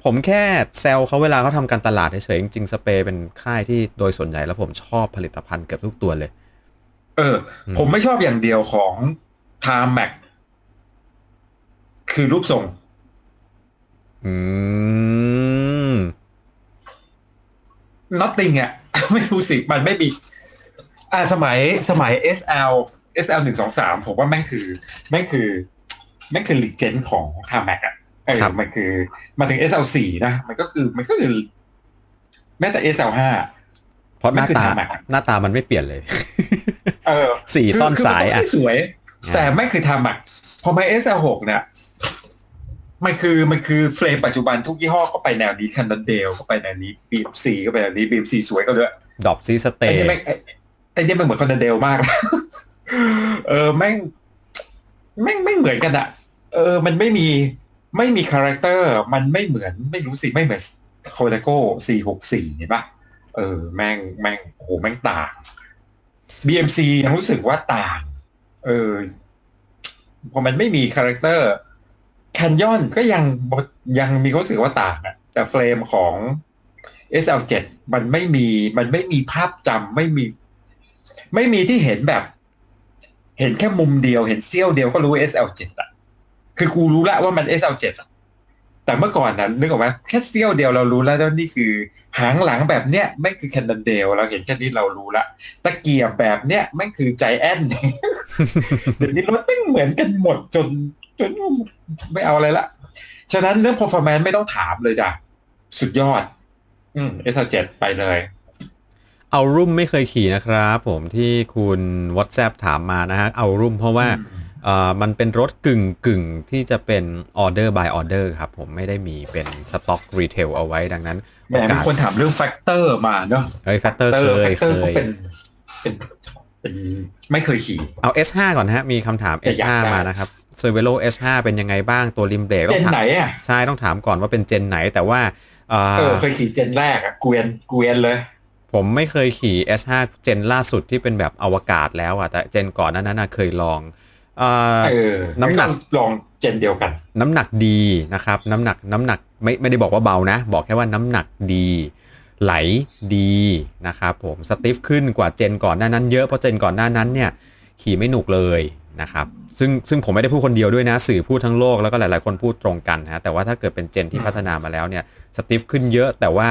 ผมแค่แซวเขาเวลาเขาทำการตลาดเฉยๆจริงๆ Specialized เป็นค่ายที่โดยส่วนใหญ่แล้วผมชอบผลิตภัณฑ์เกือบทุกตัวเลย เอออืมผมไม่ชอบอย่างเดียวของ Tarmac คือรูปทรง อืม nothing อะ ไม่รู้สิ มันไม่มี อ่าสมัยสมัย SL SL หนึ่งสองสามผมว่าแม่งคือแม่งคือแม่งคือลีเจนของ Time Max อะเออครับมันคือมาถึง SL สี่นะ มันก็คือมันก็คือ แม้แต่ SL ห้าเพราะหน้าไม่คือตาทำอะหน้าตามันไม่เปลี่ยนเลย เออสีซ่อนคืสายคือะมันก็ไม่สวยอ่าแต่ไม่คือทำอะพอมา SL6 เนี่ยมันคือมันคือเฟรมปัจจุบันทุกยี่ห้อก็ไปแนวนี้คันดันเดลก็ไปแนวนี้บีมซีก็ไปแนวนี้บีมซีสวยก็ด้วยdropped seatstay นี่แม่งไอ้ไอ้นี่มันเหมือน Cannondale มาก เออแม่งแม่งไม่เหมือนกันอะเออ มันไม่มีไม่มี character มันไม่เหมือนไม่รู้สิไม่เหมือนโคเดโก้สี่หกสี่เห็นปะเออ แม่งแม่งโอ้โหแม่งต่าง BMC ยังรู้สึกว่าต่าง เออพอมันไม่มี character Canyon ก็ยังยังมีความรู้สึกว่าต่างอะแต่เฟรมของ SL7 มันไม่มีมันไม่มีภาพจำไม่มี ไม่มีที่เห็นแบบ เห็นแค่มุมเดียวเห็นเสี้ยวเดียวก็รู้ SL7 อะคือกูรู้ล้วว่ามัน SL7 อะ แต่เมื่อก่อนนั้นนึกออกไหมแค่เสี้ยวเดียวเรารู้แล้วว่านี่คือ หางหลังแบบเนี้ยไม่คือแคนดันเดลเราเห็นแค่นี้เรารู้ละตะเกียบแบบเนี้ยไม่คือใจแอนเดี๋ยวนี้รถไม่เหมือนกันหมดจน จนไม่เอาอะไรละฉะนั้นเรื่อง performance ไม่ต้องถามเลยจ้ะสุดยอด อืม SL7 ไปเลย Aurum ไม่เคยขี่นะครับผมที่คุณ WhatsApp ถามมานะฮะ Aurum เพราะว่าอืมเอ่อมันเป็นรถกึ่งกึ่งที่จะเป็น order by order ครับ ผมไม่ได้มีเป็นสต็อก retail เอาไว้ดังนั้นแหมมีคนถามเรื่อง factor มาเนาะเฮ้ยแฟกเตอร์เคยเค factor ก็ยเป็นเป็นเป็นไม่เคยขี่ เอา S5 ก่อนนะฮะ มีคำถามแต่อยาก S5 ได้มานะครับ c e r v e l o S5 เป็นยังไงบ้างตัวริมเบรกต้เจอนงถามไหนอะใช่ต้องถามก่อนว่าเป็นเจนไหนแต่ว่าเอ่อเออเคยขี่เจนแรกอะเกวียนเกวียนเลย ผมไม่เคยขี่ S5 เจนล่าสุดที่เป็นแบบอวกาศแล้วอะแต่เจนก่อนหนานั้นนะเคยลองเอ่อเออน้ำหนักลองเจนเดียวกัน น้ำหนักดีนะครับ น้ำหนักน้ำหนักไม่ไม่ได้บอกว่าเบานะ บอกแค่ว่าน้ำหนักดี ไหลดีนะครับผมสติฟขึ้นกว่าเจนก่อนหน้านั้นเยอะเพราะเจนก่อนหน้านั้นเนี่ยขี่ไม่หนุกเลยนะครับซึ่งซึ่งผมไม่ได้พูดคนเดียวด้วยนะ สื่อพูดทั้งโลกแล้วก็หลาย ๆ คนพูดตรงกันฮะแต่ว่าถ้าเกิดเป็น gen ที่พัฒนามาแล้วเนี่ย stiff ขึ้นเยอะแต่ว่า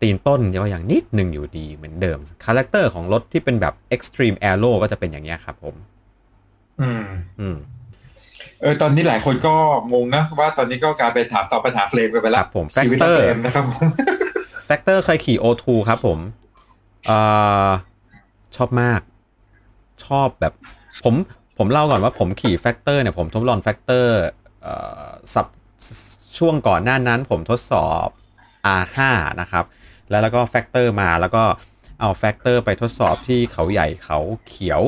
ตีนต้นก็ยังนิดหนึ่งอยู่ดีเหมือนเดิม character ของรถที่เป็นแบบ Extreme Aero ก็จะเป็นอย่างนี้ครับผม อืม อืมเออตอนนี้หลายคนก็งงนะ ว่าตอนนี้ก็กลายเป็นถามตอบปัญหาเฟรมกันไปแล้วครับผมชีวิต Factor เฟรมนะครับผม Factor เคยขี่ O2 ครับผมเอ่อชอบมาก ชอบแบบ ผมผมเล่าก่อนว่าผมขี่ Factor เนี่ยผมทดลอง Factor เอ่อสับช่วงก่อนหน้านั้นผมทดสอบ R5 นะครับ แล้วแล้วก็ Factor มาแล้วก็เอา Factor ไปทดสอบที่เขาใหญ่เขาเขียว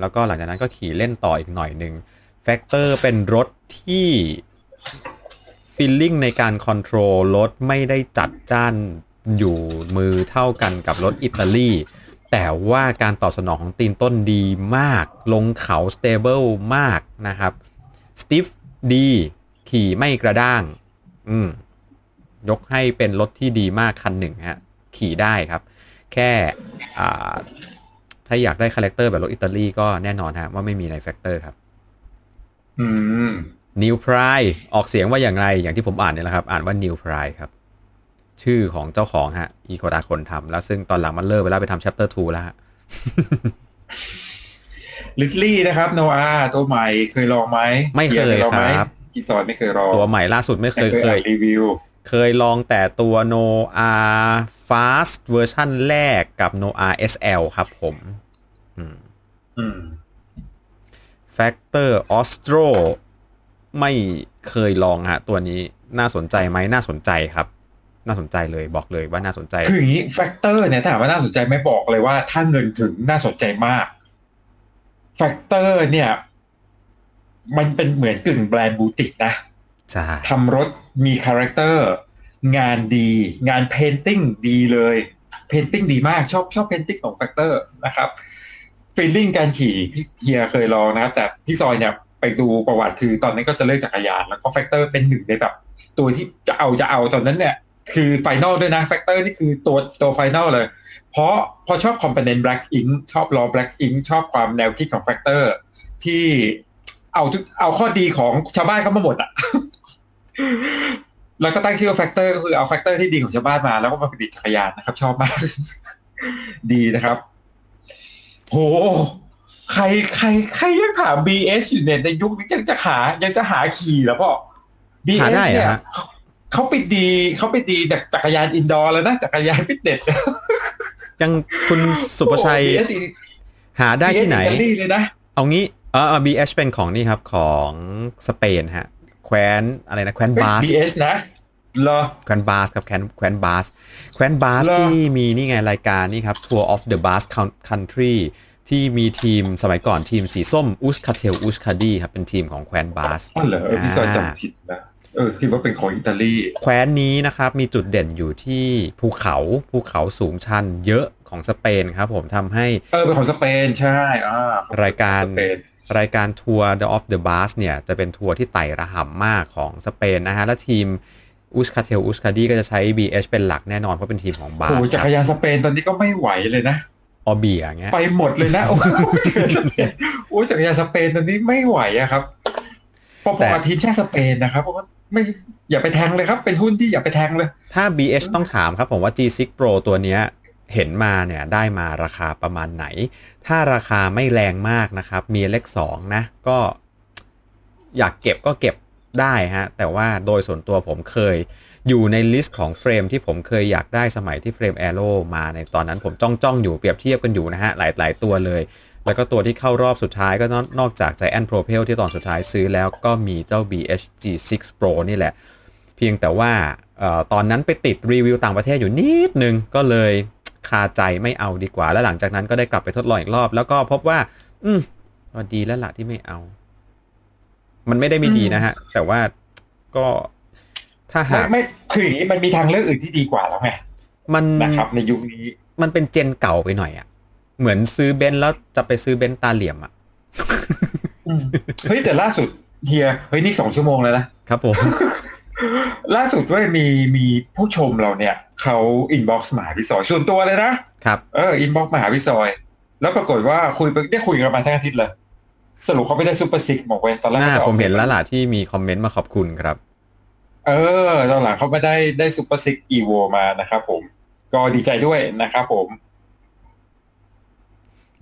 แล้วก็หลังจากนั้นก็ขี่เล่นต่ออีกหน่อยหนึ่ง Factor เป็นรถที่ feeling ในการ control รถไม่ได้จัดจ้านอยู่มือเท่ากันกับรถอิตาลีแต่ว่าการตอบสนองของตีนต้นดีมาก ลงเขา stable มากนะครับ stiff ดี ขี่ไม่กระด้าง อืม ยกให้เป็นรถที่ดีมากคันหนึ่งฮะขี่ได้ครับ แค่อ่าถ้าอยากได้ character แบบรถอิตาลีก็แน่นอนฮะว่าไม่มีใน Factor ครับอืม New Pride ออกเสียงว่าอย่างไร อย่างที่ผมอ่านเนี่ยแหละครับ อ่านว่า New Pride ครับ ชื่อของเจ้าของฮะ อีโคดาคนทำแล้วซึ่งตอนหลังมันเลิกไปแล้วไปทำ chapter 2แล้วฮะลิทลี่นะครับโนอาตัวใหม่เคยลองไหมไม่เคยลองไหมครับพี่สอนไม่เคยลองตัวใหม่ล่าสุดไม่เคยแต่เคยอ่านรีวิว เคยลองแต่ตัว Noah Fast เวอร์ชันแรกกับ Noah SL ครับผม อืม อืม Factor Ostro ไม่เคยลองฮะ ตัวนี้น่าสนใจไหมน่าสนใจครับ น่าสนใจเลยบอกเลยว่าน่าสนใจ คืออย่างนี้ Factor เนี่ยถ้าถามว่าน่าสนใจไหมบอกเลยว่า ถ้าเงินถึงน่าสนใจมาก Factor เนี่ย มันเป็นเหมือนกึ่งแบรนด์บูติกนะใช่ทำรถ มี character งานดีงาน painting ดีเลย painting ดีมากชอบชอบ painting ของ Factor นะครับfeeling การขี่พี่เฮียเคยลองนะครับแต่พี่ซอยเนี่ยไปดูประวัติคือตอนนั้นก็จะเลิกจักรยานแล้วก็ Factor เป็นหนึ่งในแบบ ตัวที่จะเอาจะเอาตอนนั้นเนี่ย คือ final ด้วยนะ Factor นี่คือตัวตัว final เลย เพราะพอชอบ component Black Inc ชอบล้อ Black Inc ชอบความแนวคิดของ Factor ที่เอาทุกเอาข้อดีของชาวบ้านเข้ามาหมดอะ แล้วก็ตั้งชื่อว่า Factor ก็คือเอา factor ที่ดีของชาวบ้านมา แล้วก็มาประดิษฐ์จักรยานนะครับ ชอบมาก ดีนะครับ โห ใครใครใครยังถาม BS อยู่เนี่ยในยุคนี้ยังจะหายังจะหาขี่แล้วพ่อหา BS ได้เหรเนี่อยฮะเขาเขาไปดีเขาไปดีจากจักรยาน indoor แล้วนะจักรยานฟิตเนสยังคุณสุประชัยโอ้ BS หาได้ที่ไหน BS อิตาลีเลยนะเอางี้เออ BH เป็นของนี่ครับของสเปนฮะ แคว้นอะไรนะแคว้นเฮ้ยบาส BS นะเหรอแคว้นบาสก์ครับแคว้นแคว้นบาสก์แคว้นบาสก์เหรอที่มีนี่ไงรายการนี่ครับ Tour of the Basque Country ที่มีทีมสมัยก่อนทีมสีส้ม Euskaltel Euskadi ครับเป็นทีมของแคว้นบาสก์อ๋อเหรอเออพี่ซอยจำผิดนะเออคิดว่าเป็นของอิตาลีแคว้นนี้นะครับมีจุดเด่นอยู่ที่ภูเขาภูเขาสูงชันเยอะของสเปนครับผมทำให้ เออเป็นของสเปนใช่อ่ารายการสเปน รายการทัวร์ The of the Bars เนี่ยจะเป็นทัวร์ที่ไต่ระห่ำมากของสเปนนะฮะ และทีมอุสคาเทลอุสคาดีก็จะใช้ BH เป็นหลักแน่นอนเพราะเป็นทีมของบาโอ้สโหจักรยานสเปนตอนนี้ก็ไม่ไหวเลยนะออเบียอย่างเงี้ยไปหมดเลยนะ โอ้โหจักรยานสเปนโอ้ยจักรยานสเปนตอนนี้ไม่ไหวอะครับพอบอกบทีมชาติสเปนนะครับเพราะว่าไม่อย่าไปแทงเลยครับ เป็นหุ้นที่อย่าไปแทงเลย ถ้า BH ต้องถามครับผมว่า G6 Pro ตัวเนี้ย เห็นมาเนี่ยได้มาราคาประมาณไหน ถ้าราคาไม่แรงมากนะครับ มีเลข2นะก็อยากเก็บก็เก็บได้ฮะ แต่ว่าโดยส่วนตัวผมเคยอยู่ใน list ของเฟรมที่ผมเคยอยากได้สมัยที่เฟรม aero มาในตอนนั้นผมจ้องจ้องอยู่เปรียบเทียบกันอยู่นะฮะ หลายหลายตัวเลย แล้วก็ตัวที่เข้ารอบสุดท้ายก็นอกนอกจาก Giant Propel ที่ตอนสุดท้ายซื้อแล้วก็มีเจ้า BH G6 Pro นี่แหละ เพียงแต่ว่าออตอนนั้นไปติดรีวิวต่างประเทศอยู่นิดนึงก็เลย คาใจไม่เอาดีกว่า แล้วหลังจากนั้นก็ได้กลับไปทดลองอีกรอบ แล้วก็พบว่า อืมก็ดีแล้วล่ะที่ไม่เอา มันไม่ได้ไม่ดีนะฮะ แต่ว่าก็ถ้าไม่หากไม่คืออย่างนี้มันมีทางเลือกอื่นที่ดีกว่าแล้วไงมันนะครับในยุคนี้ มันเป็น gen เก่าไปหน่อยอะ่ะ เหมือนซื้อเบนซ์แล้วจะไปซื้อเบนซ์ตาเหลี่ยมอะ่ะเฮ้ยแต่ล่าสุดเฮียเฮ้ยนี่สองชั่วโมงแล้วนะครับผม ล่าสุดว่ามีมีผู้ชมเราเนี่ยเขาอินบ็อกซ์มาหาพี่ซอยส่วนตัวเลยนะครับเอออินบ็อกซ์มาหาพี่ซอย แล้วปรากฏว่าคุยไปได้คุยกันมาทั้งอาทิตย์เลยสรุปเขาไม่ได้ซูเปอร์ซิกบอกเว้ยตอนแรกหน้าขาจะออกผมเห็นแล้วล่ะที่มีคอมเมนต์มาขอบคุณครับ เออตอนหลังเขาไม่ได้ได้ซูเปอร์ซิกอีโวมานะครับผม ก็ดีใจด้วยนะครับผม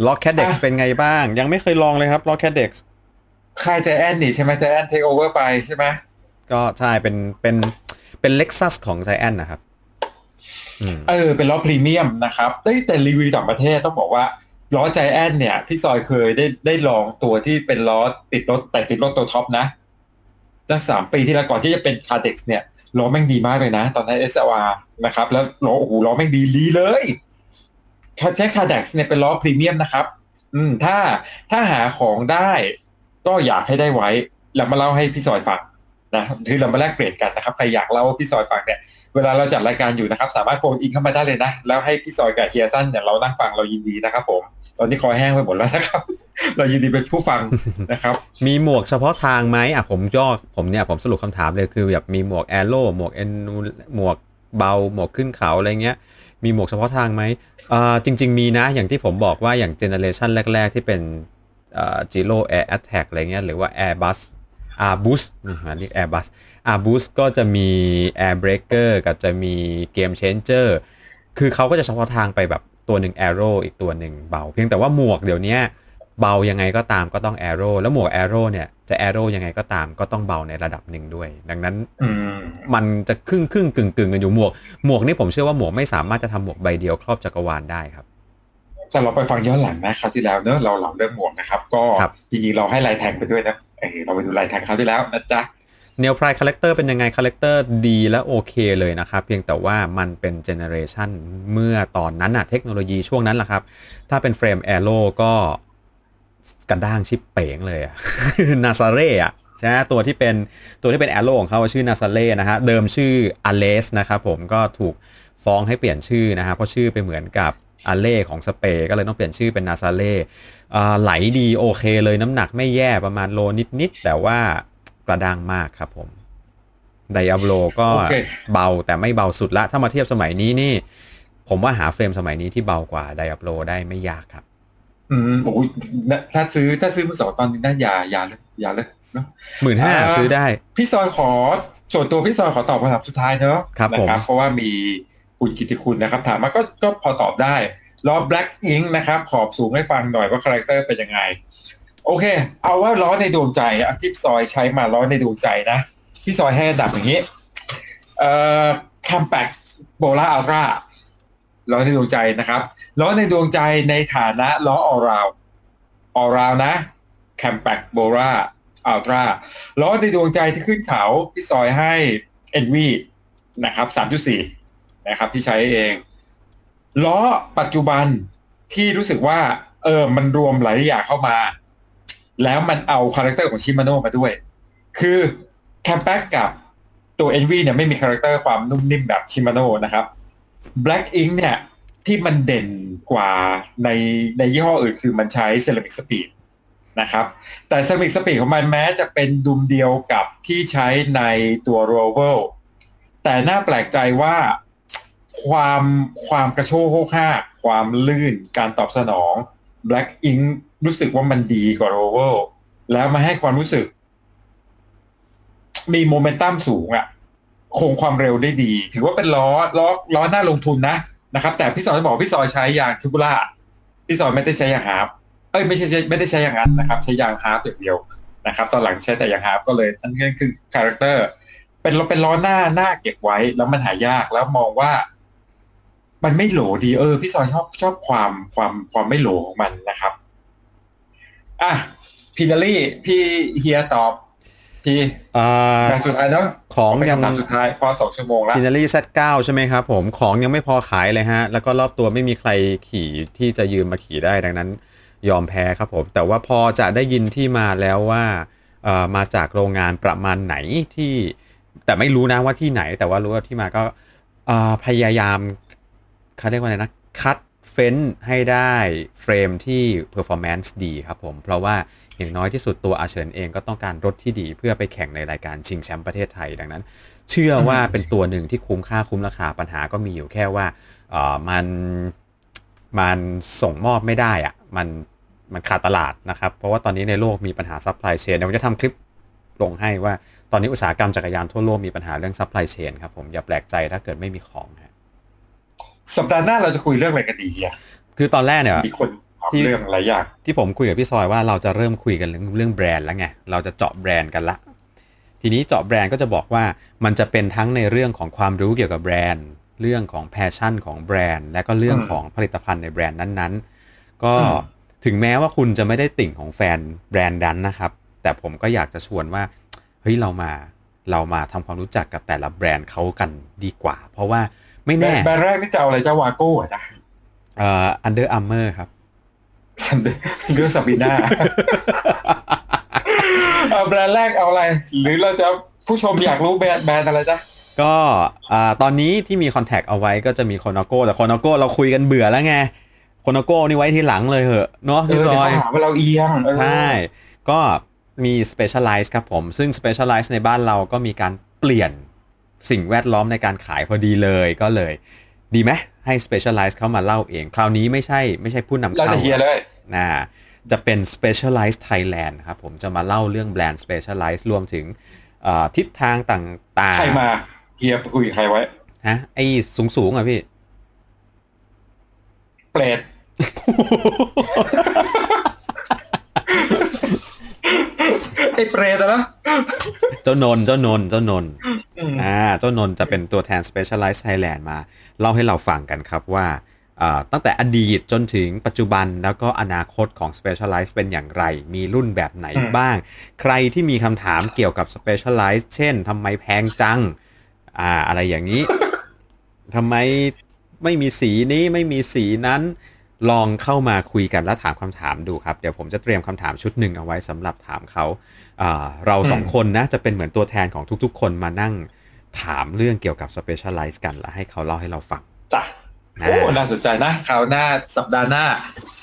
ล็อกแคดเด็กอะเป็นไงบ้าง ยังไม่เคยลองเลยครับล็อกแคดเด็กค่ายใจแอนนี่ใช่ไหมใจแอนเทคโอเวอร์ไปใช่ไหม ก็ใช่เป็นเป็นเป็นเล็กซัสของไ i แอนนะครับเออเป็นล้อพรีเมียมนะครับแต่รีวิวต่างประเทศต้องบอกว่าล้อใจแอนเนี่ย พี่ซอยเคยได้ได้ลองตัวที่เป็นล้อติดรถแต่ติดรถตัวท็อปนะตั้งสามปีที่แล้วก่อนที่จะเป็น Cadex เนี่ยล้อแม่งดีมากเลยนะ ตอนนั้น SLR นะครับ แล้วล้อโอ้โหล้อแม่งดีดีเลยใช้ Cadex เนี่ยเป็นล้อพรีเมียมนะครับ อืมถ้าถ้าหาของได้ ก็อยากให้ได้ไว้ แล้วมาเล่าให้พี่ซอยฟัง นะที่เรามาแลกเปลี่ยนกันนะครับใครอยากเล่าพี่ซอยฟังเนี่ยเวลาเราจัดรายการอยู่นะครับ สามารถ phone in เข้ามาได้เลยนะ แล้วให้พี่ซอยกับเฮียสั้นเนี่ยเรานั่งฟังเรายินดีนะครับ ผม ตอนนี้คอแห้งไปหมดแล้วนะครับ เรายินดีเป็นผู้ฟังนะครับ มีหมวกเฉพาะทางไหมอะผมย่อผมเนี่ยผมสรุปคำถามเลยคือแบบมีหมวก aero หมวกเอ็นหมวกเบาหมวกขึ้นเขาอะไรเงี้ยมีหมวกเฉพาะทางไหมอ่าจริง ๆ มีนะอย่างที่ผมบอกว่าอย่าง generation แรก ๆ ที่เป็นอ่าจิโร่แอร์แอตแทกอะไรเงี้ยหรือว่า Airbus a r b u s นี่มันเรียก Airbus a r b u s ก็จะมี Air Breaker กับจะมี Game Changer คือเขาก็จะเฉพาะทางไปแบบตัวหนึ่ง Arrow อีกตัวหนึ่งเบา เพียงแต่ว่าหมวกเดี๋ยวนี้เบายังไงก็ตามก็ต้อง Arrow แล้วหมวก Arrow เนี่ยจะ Arrow ยังไงก็ตามก็ต้องเบาในระดับหนึ่งด้วย ดังนั้นอืมมันจะครึ่งครึ่งกึ่งกึ่งกันอยู่หมวกหมวกนี่ผมเชื่อว่าหมวกไม่สามารถจะทำหมวกใบเดียวครอบจักรวาลได้ครับ จะเราไปฟังย้อนหลังนะคราวที่แล้วเนอะเราเราเรื่องหมวกนะครับ ก็ครับจริงๆเราให้ลายแทงไปด้วยนะเออเราไปดูลายแทงคราวที่แล้วนะจ๊ะ Neil Pryde character เป็นยังไง character ดีและโอเคเลยนะครับ เพียงแต่ว่ามันเป็น generation เมื่อตอนนั้นอะเทคโนโลยีช่วงนั้นแหละครับ ถ้าเป็นเฟรม aero ก็กระด้างชิบเป๋งเลยอะ Nazare อะใช่ไหมตัวที่เป็นตัวที่เป็น aero ของเขาชื่อ Nazare นะฮะเดิมชื่อ Alize นะครับผมก็ถูกฟ้องให้เปลี่ยนชื่อนะฮะเพราะชื่อไปเหมือนกับ อเล่ของสเปย์ก็เลยต้องเปลี่ยนชื่อเป็นนาซาเล่อ่าไหลดีโอเคเลยน้ำหนักไม่แย่ประมาณโลนิดๆแต่ว่ากระด้างมากครับผมไดอาโลก็โอเคเบาแต่ไม่เบาสุดละ ถ้ามาเทียบสมัยนี้นี่ ผมว่าหาเฟรมสมัยนี้ที่เบากว่าไดอาโลได้ไม่ยากครับ อืมโอ้ยนะถ้าซื้อถ้าซื้อมือสองตอนนี้น่าอย่าอย่าเลยอย่าเลยเนอะหมื่นห้าอ่าซื้อได้ พี่ซอยขอส่วนตัวพี่ซอยขอตอบคำถามสุดท้ายเนอะครับนะผมเพราะว่ามี คุณกิติคุณนะครับ ถามมาก็ก็พอตอบได้ล้อ Black Ink นะครับ ขอบสูงให้ฟังหน่อยว่า character เป็นยังไง โอเค เอาว่าล้อในดวงใจอะที่ซอยใช้มาล้อในดวงใจนะพี่ซอยให้ดับอย่างนี้เอ่อ Campag Bora Ultra ล้อในดวงใจนะครับล้อในดวงใจในฐานะล้อออราวออราวนะ Campag Bora Ultra ล้อในดวงใจที่ขึ้นเขาพี่ซอยให้ ENVE นะครับสามจุดสี่ นะครับที่ใช้เองล้อปัจจุบันที่รู้สึกว่า เออมันรวมหลายอย่างเข้ามา แล้วมันเอา character ของ Shimano มาด้วย คือ Campag กับตัว ENVE เนี่ยไม่มี character ความนุ่มนิ่มแบบ Shimano นะครับ Black Ink เนี่ยที่มันเด่นกว่าในในยี่ห้ออื่นคือมันใช้ CeramicSpeed นะครับ แต่ CeramicSpeed ของมันแม้จะเป็นดุมเดียวกับที่ใช้ในตัว r o v e l แต่น่าแปลกใจว่า ความความกระโชกโฮกฮากความลื่นการตอบสนอง Black Ink รู้สึกว่ามันดีกว่า r o v e l แล้วมาให้ความรู้สึก มีโมเมนตัมสูงอะคงความเร็วได้ดี ถือว่าเป็นล้อล้อล้อหน้าลงทุนนะนะครับ แต่พี่ซอยบอกพี่ซอยใช้ยางทูบูล่าพี่ซอยไม่ได้ใช้ยางฮาร์ปเอ้ยไม่ใช่ไม่ได้ใช้ยางนั้นนะครับ ใช้ยางฮาร์ปอย่างเดียวนะครับตอนหลังใช้แต่ยางฮาร์ปก็เลยนั่นก็คือคาแรคเตอร์เป็นเป็นล้อหน้าหน้าเก็บไว้แล้วมันหายากแล้วมองว่า มันไม่โหลดีเออพี่ซอยชอบชอบความความความไม่โหลของมันนะครับอะพินาลี่พี่เฮียตอบทีอ่าแบบสุดท้ายเนาะของเป็นยังคำถามสุดท้ายพอสองชั่วโมงแล้วฟินารี่ Z9 ใช่ไหมครับผมของยังไม่พอขายเลยฮะ แล้วก็รอบตัวไม่มีใครขี่ที่จะยืมมาขี่ได้ดังนั้น ยอมแพ้ครับผม แต่ว่าพอจะได้ยินที่มาแล้วว่าเอ่อมาจากโรงงานประมาณไหนที่ แต่ไม่รู้นะว่าที่ไหน แต่ว่ารู้ว่าที่มาก็เอ่อพยายาม เขาเรียกว่าอะไรนะ คัดเฟ้นให้ได้เฟรมที่ performance ดีครับผม เพราะว่าอย่างน้อยที่สุดตัวอาเฉินเองก็ต้องการรถที่ดีเพื่อไปแข่งในรายการชิงแชมป์ประเทศไทยดังนั้น เชื่อว่าเป็นตัวหนึ่งที่คุ้มค่าคุ้มราคาปัญหาก็มีอยู่แค่ว่าเออมันมันส่งมอบไม่ได้อะมันมันขาดตลาดนะครับ เพราะว่าตอนนี้ในโลกมีปัญหา supply chain เดี๋ยวผมจะทำคลิปลงให้ว่าตอนนี้อุตสาหกรรมจักรยานทั่วโลกมีปัญหาเรื่อง supply chain ครับผมอย่าแปลกใจถ้าเกิดไม่มีของฮะ สัปดาห์หน้าเราจะคุยเรื่องอะไรกันดีอะคือตอนแรกเนี่ยมีคนถามที่เรื่องหลายอย่างที่ผมคุยกับพี่ซอยว่าเราจะเริ่มคุยกันเรื่องเรื่องแบรนด์แล้วไงเราจะเจาะแบรนด์กันละ ทีนี้เจาะแบรนด์ก็จะบอกว่ามันจะเป็นทั้งในเรื่องของความรู้เกี่ยวกับแบรนด์ เรื่องของ passion ของแบรนด์ และก็เรื่องของผลิตภัณฑ์ในแบรนด์นั้นๆ ก็ถึงแม้ว่าคุณจะไม่ได้ติ่งของแฟนแบรนด์นั้นนะครับ แต่ผมก็อยากจะชวนว่าเฮ้ยเรามาเรามาทำความรู้จักกับแต่ละแบรนด์เขากันดีกว่า เพราะว่า ไม่แบรแน่นด์แบรนด์แรกนี่จะเอาอะไรเจ้าวาโก้อะจ้ะเอ่อ Under Armour ครับซันเดย์เรื่องซาบีน่าเอาแบรนด์แรกเอาอะไร หรือเราจะผู้ชมอยากรู้แบรนด์แบรนด์อะไรจ๊ะก็อ่าตอนนี้ที่มี contact เอาไว้ก็จะมี Colnago แต่ Colnago เราคุยกันเบื่อแล้วไง Colnago นี่ไว้ที่หลังเลยเหอะเนาะเอพี่อซเดี๋ยวอยเขาหาว่าเราเอียงเออใช่ก็มี Specialized ครับผม ซึ่ง Specialize ในบ้านเราก็มีการเปลี่ยน สิ่งแวดล้อมในการขายพอดีเลยก็เลย ดีไหมให้ Specialize เข้ามาเล่าเอง คราวนี้ไม่ใช่ไม่ใช่ผู้นำเราเข้าจะเฮียเลยนะจะเป็น Specialized Thailand ครับผมจะมาเล่าเรื่องแบรนด์ Specialized รวมถึงเอ่อทิศทางต่างๆ ใครมาเฮียไปคุยกับใครไว้ฮะไอ้สูงสูงๆอะพี่ เปรตไอ้เปรตอะนะเจ้านนท์เจ้านนท์เจ้านนท์ อืมอ่าเจ้านนท์จะเป็นตัวแทน Specialized Thailand มา เล่าให้เราฟังกันครับว่าอ่าตั้งแต่อดีตจนถึงปัจจุบันแล้วก็อนาคตของ Specialized เป็นอย่างไร มีรุ่นแบบไหนบ้าง ใครที่มีคำถามเกี่ยวกับ Specialized เช่นทำไมแพงจังอ่าอะไรอย่างนี้ทำไมไม่มีสีนี้ไม่มีสีนั้นลองเข้ามาคุยกันและถามคำถามดูครับ เดี๋ยวผมจะเตรียมคำถามชุดหนึ่งเอาไว้สำหรับถามเขาอ่าเราสองคนนะจะเป็นเหมือนตัวแทนของทุกๆ คนมานั่ง ถามเรื่องเกี่ยวกับ Specialize กันแล้วให้เขาเล่าให้เราฟังจ้ะนะโอ้น่าสนใจนะคราวหน้าสัปดาห์หน้า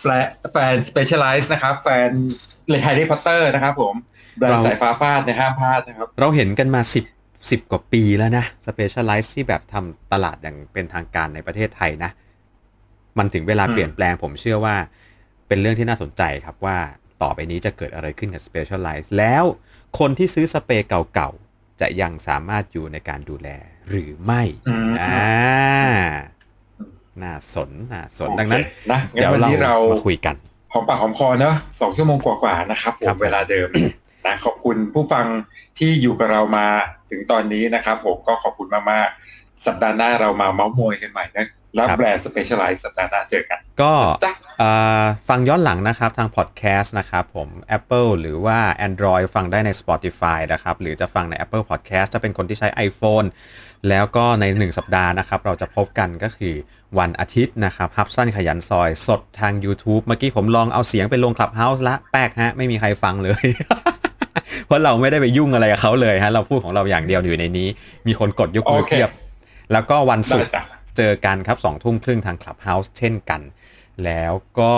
แฟนแฟน Specialize นะครับแฟนเลแฮร์รี่พอตเตอร์นะครับผมแบรนด์สายฟ้าฟาดในยห้ามพลาดนะครับ เราเห็นกันมา10 10กว่าปีแล้วนะ Specialize ที่แบบทำตลาดอย่างเป็นทางการในประเทศไทยนะ มันถึงเวลาอืมเปลี่ยนแปลงผมเชื่อว่า เป็นเรื่องที่น่าสนใจครับว่าต่อไปนี้จะเกิดอะไรขึ้นกับ Specialize แล้วคนที่ซื้อสเปรย์เก่าๆ จะยังสามารถอยู่ในการดูแลหรือไม่อืมอ่าน่าสนน่าสนโอเคดังนั้นนะงั้เดี๋ยนววันเรานี้เรามาคุยกันหอมปากหอมคอเนอะสองชั่วโมงกว่าๆนะครับผครัมบเวลาเดิมนะขอบคุณผู้ฟังที่อยู่กับเรามาถึงตอนนี้นะครับผมก็ขอบคุณมากๆ สัปดาห์หน้าเรามาเมาส์มอยกันใหม่นะแล้วครับแบรนด์ Specialize สัปดาห์หน้าเจอกัน ก็จ้ะอ่าฟังย้อนหลังนะครับทางพอดแคสต์นะครับผม Apple หรือว่า Android ฟังได้ใน Spotify นะครับ หรือจะฟังใน Apple Podcast จะเป็นคนที่ใช้ iPhone แล้วก็ใน 1 สัปดาห์นะครับ เราจะพบกันก็คือวันอาทิตย์นะครับฮับสั้นขยันซอยสดทาง YouTube เมื่อกี้ผมลองเอาเสียงไปลง Clubhouse ละแป๊กฮะ ไม่มีใครฟังเลยเพราะเราไม่ได้ไปยุ่งอะไรกับเขาเลยฮะ เราพูดของเราอย่างเดียวอยู่ในนี้ มีคนกดยกมือโอเคเทียบ แล้วก็วันศุได้กร์จ้ะเจอกันครับสองทุ่มครึ่งทาง Clubhouse เช่นกัน แล้วก็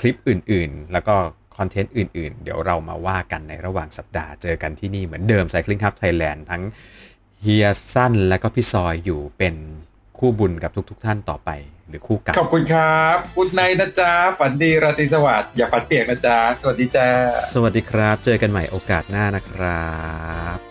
คลิปอื่นๆ แล้วก็คอนเทนต์อื่นๆ เดี๋ยวเรามาว่ากันในระหว่างสัปดาห์เจอกันที่นี่เหมือนเดิม Cycling Hub Thailand ทั้งเฮียสั้นและก็พี่ซอยอยู่เป็นคู่บุญกับทุก ๆท่านต่อไป หรือคู่กันขอบคุณครับกุดไนนะจ๊ะฝันดีราตรีสวัสดิ์อย่าฝันเปียกนะจ๊ะสวัสดีจ้าสวัสดีครับ เจอกันใหม่โอกาสหน้านะครับ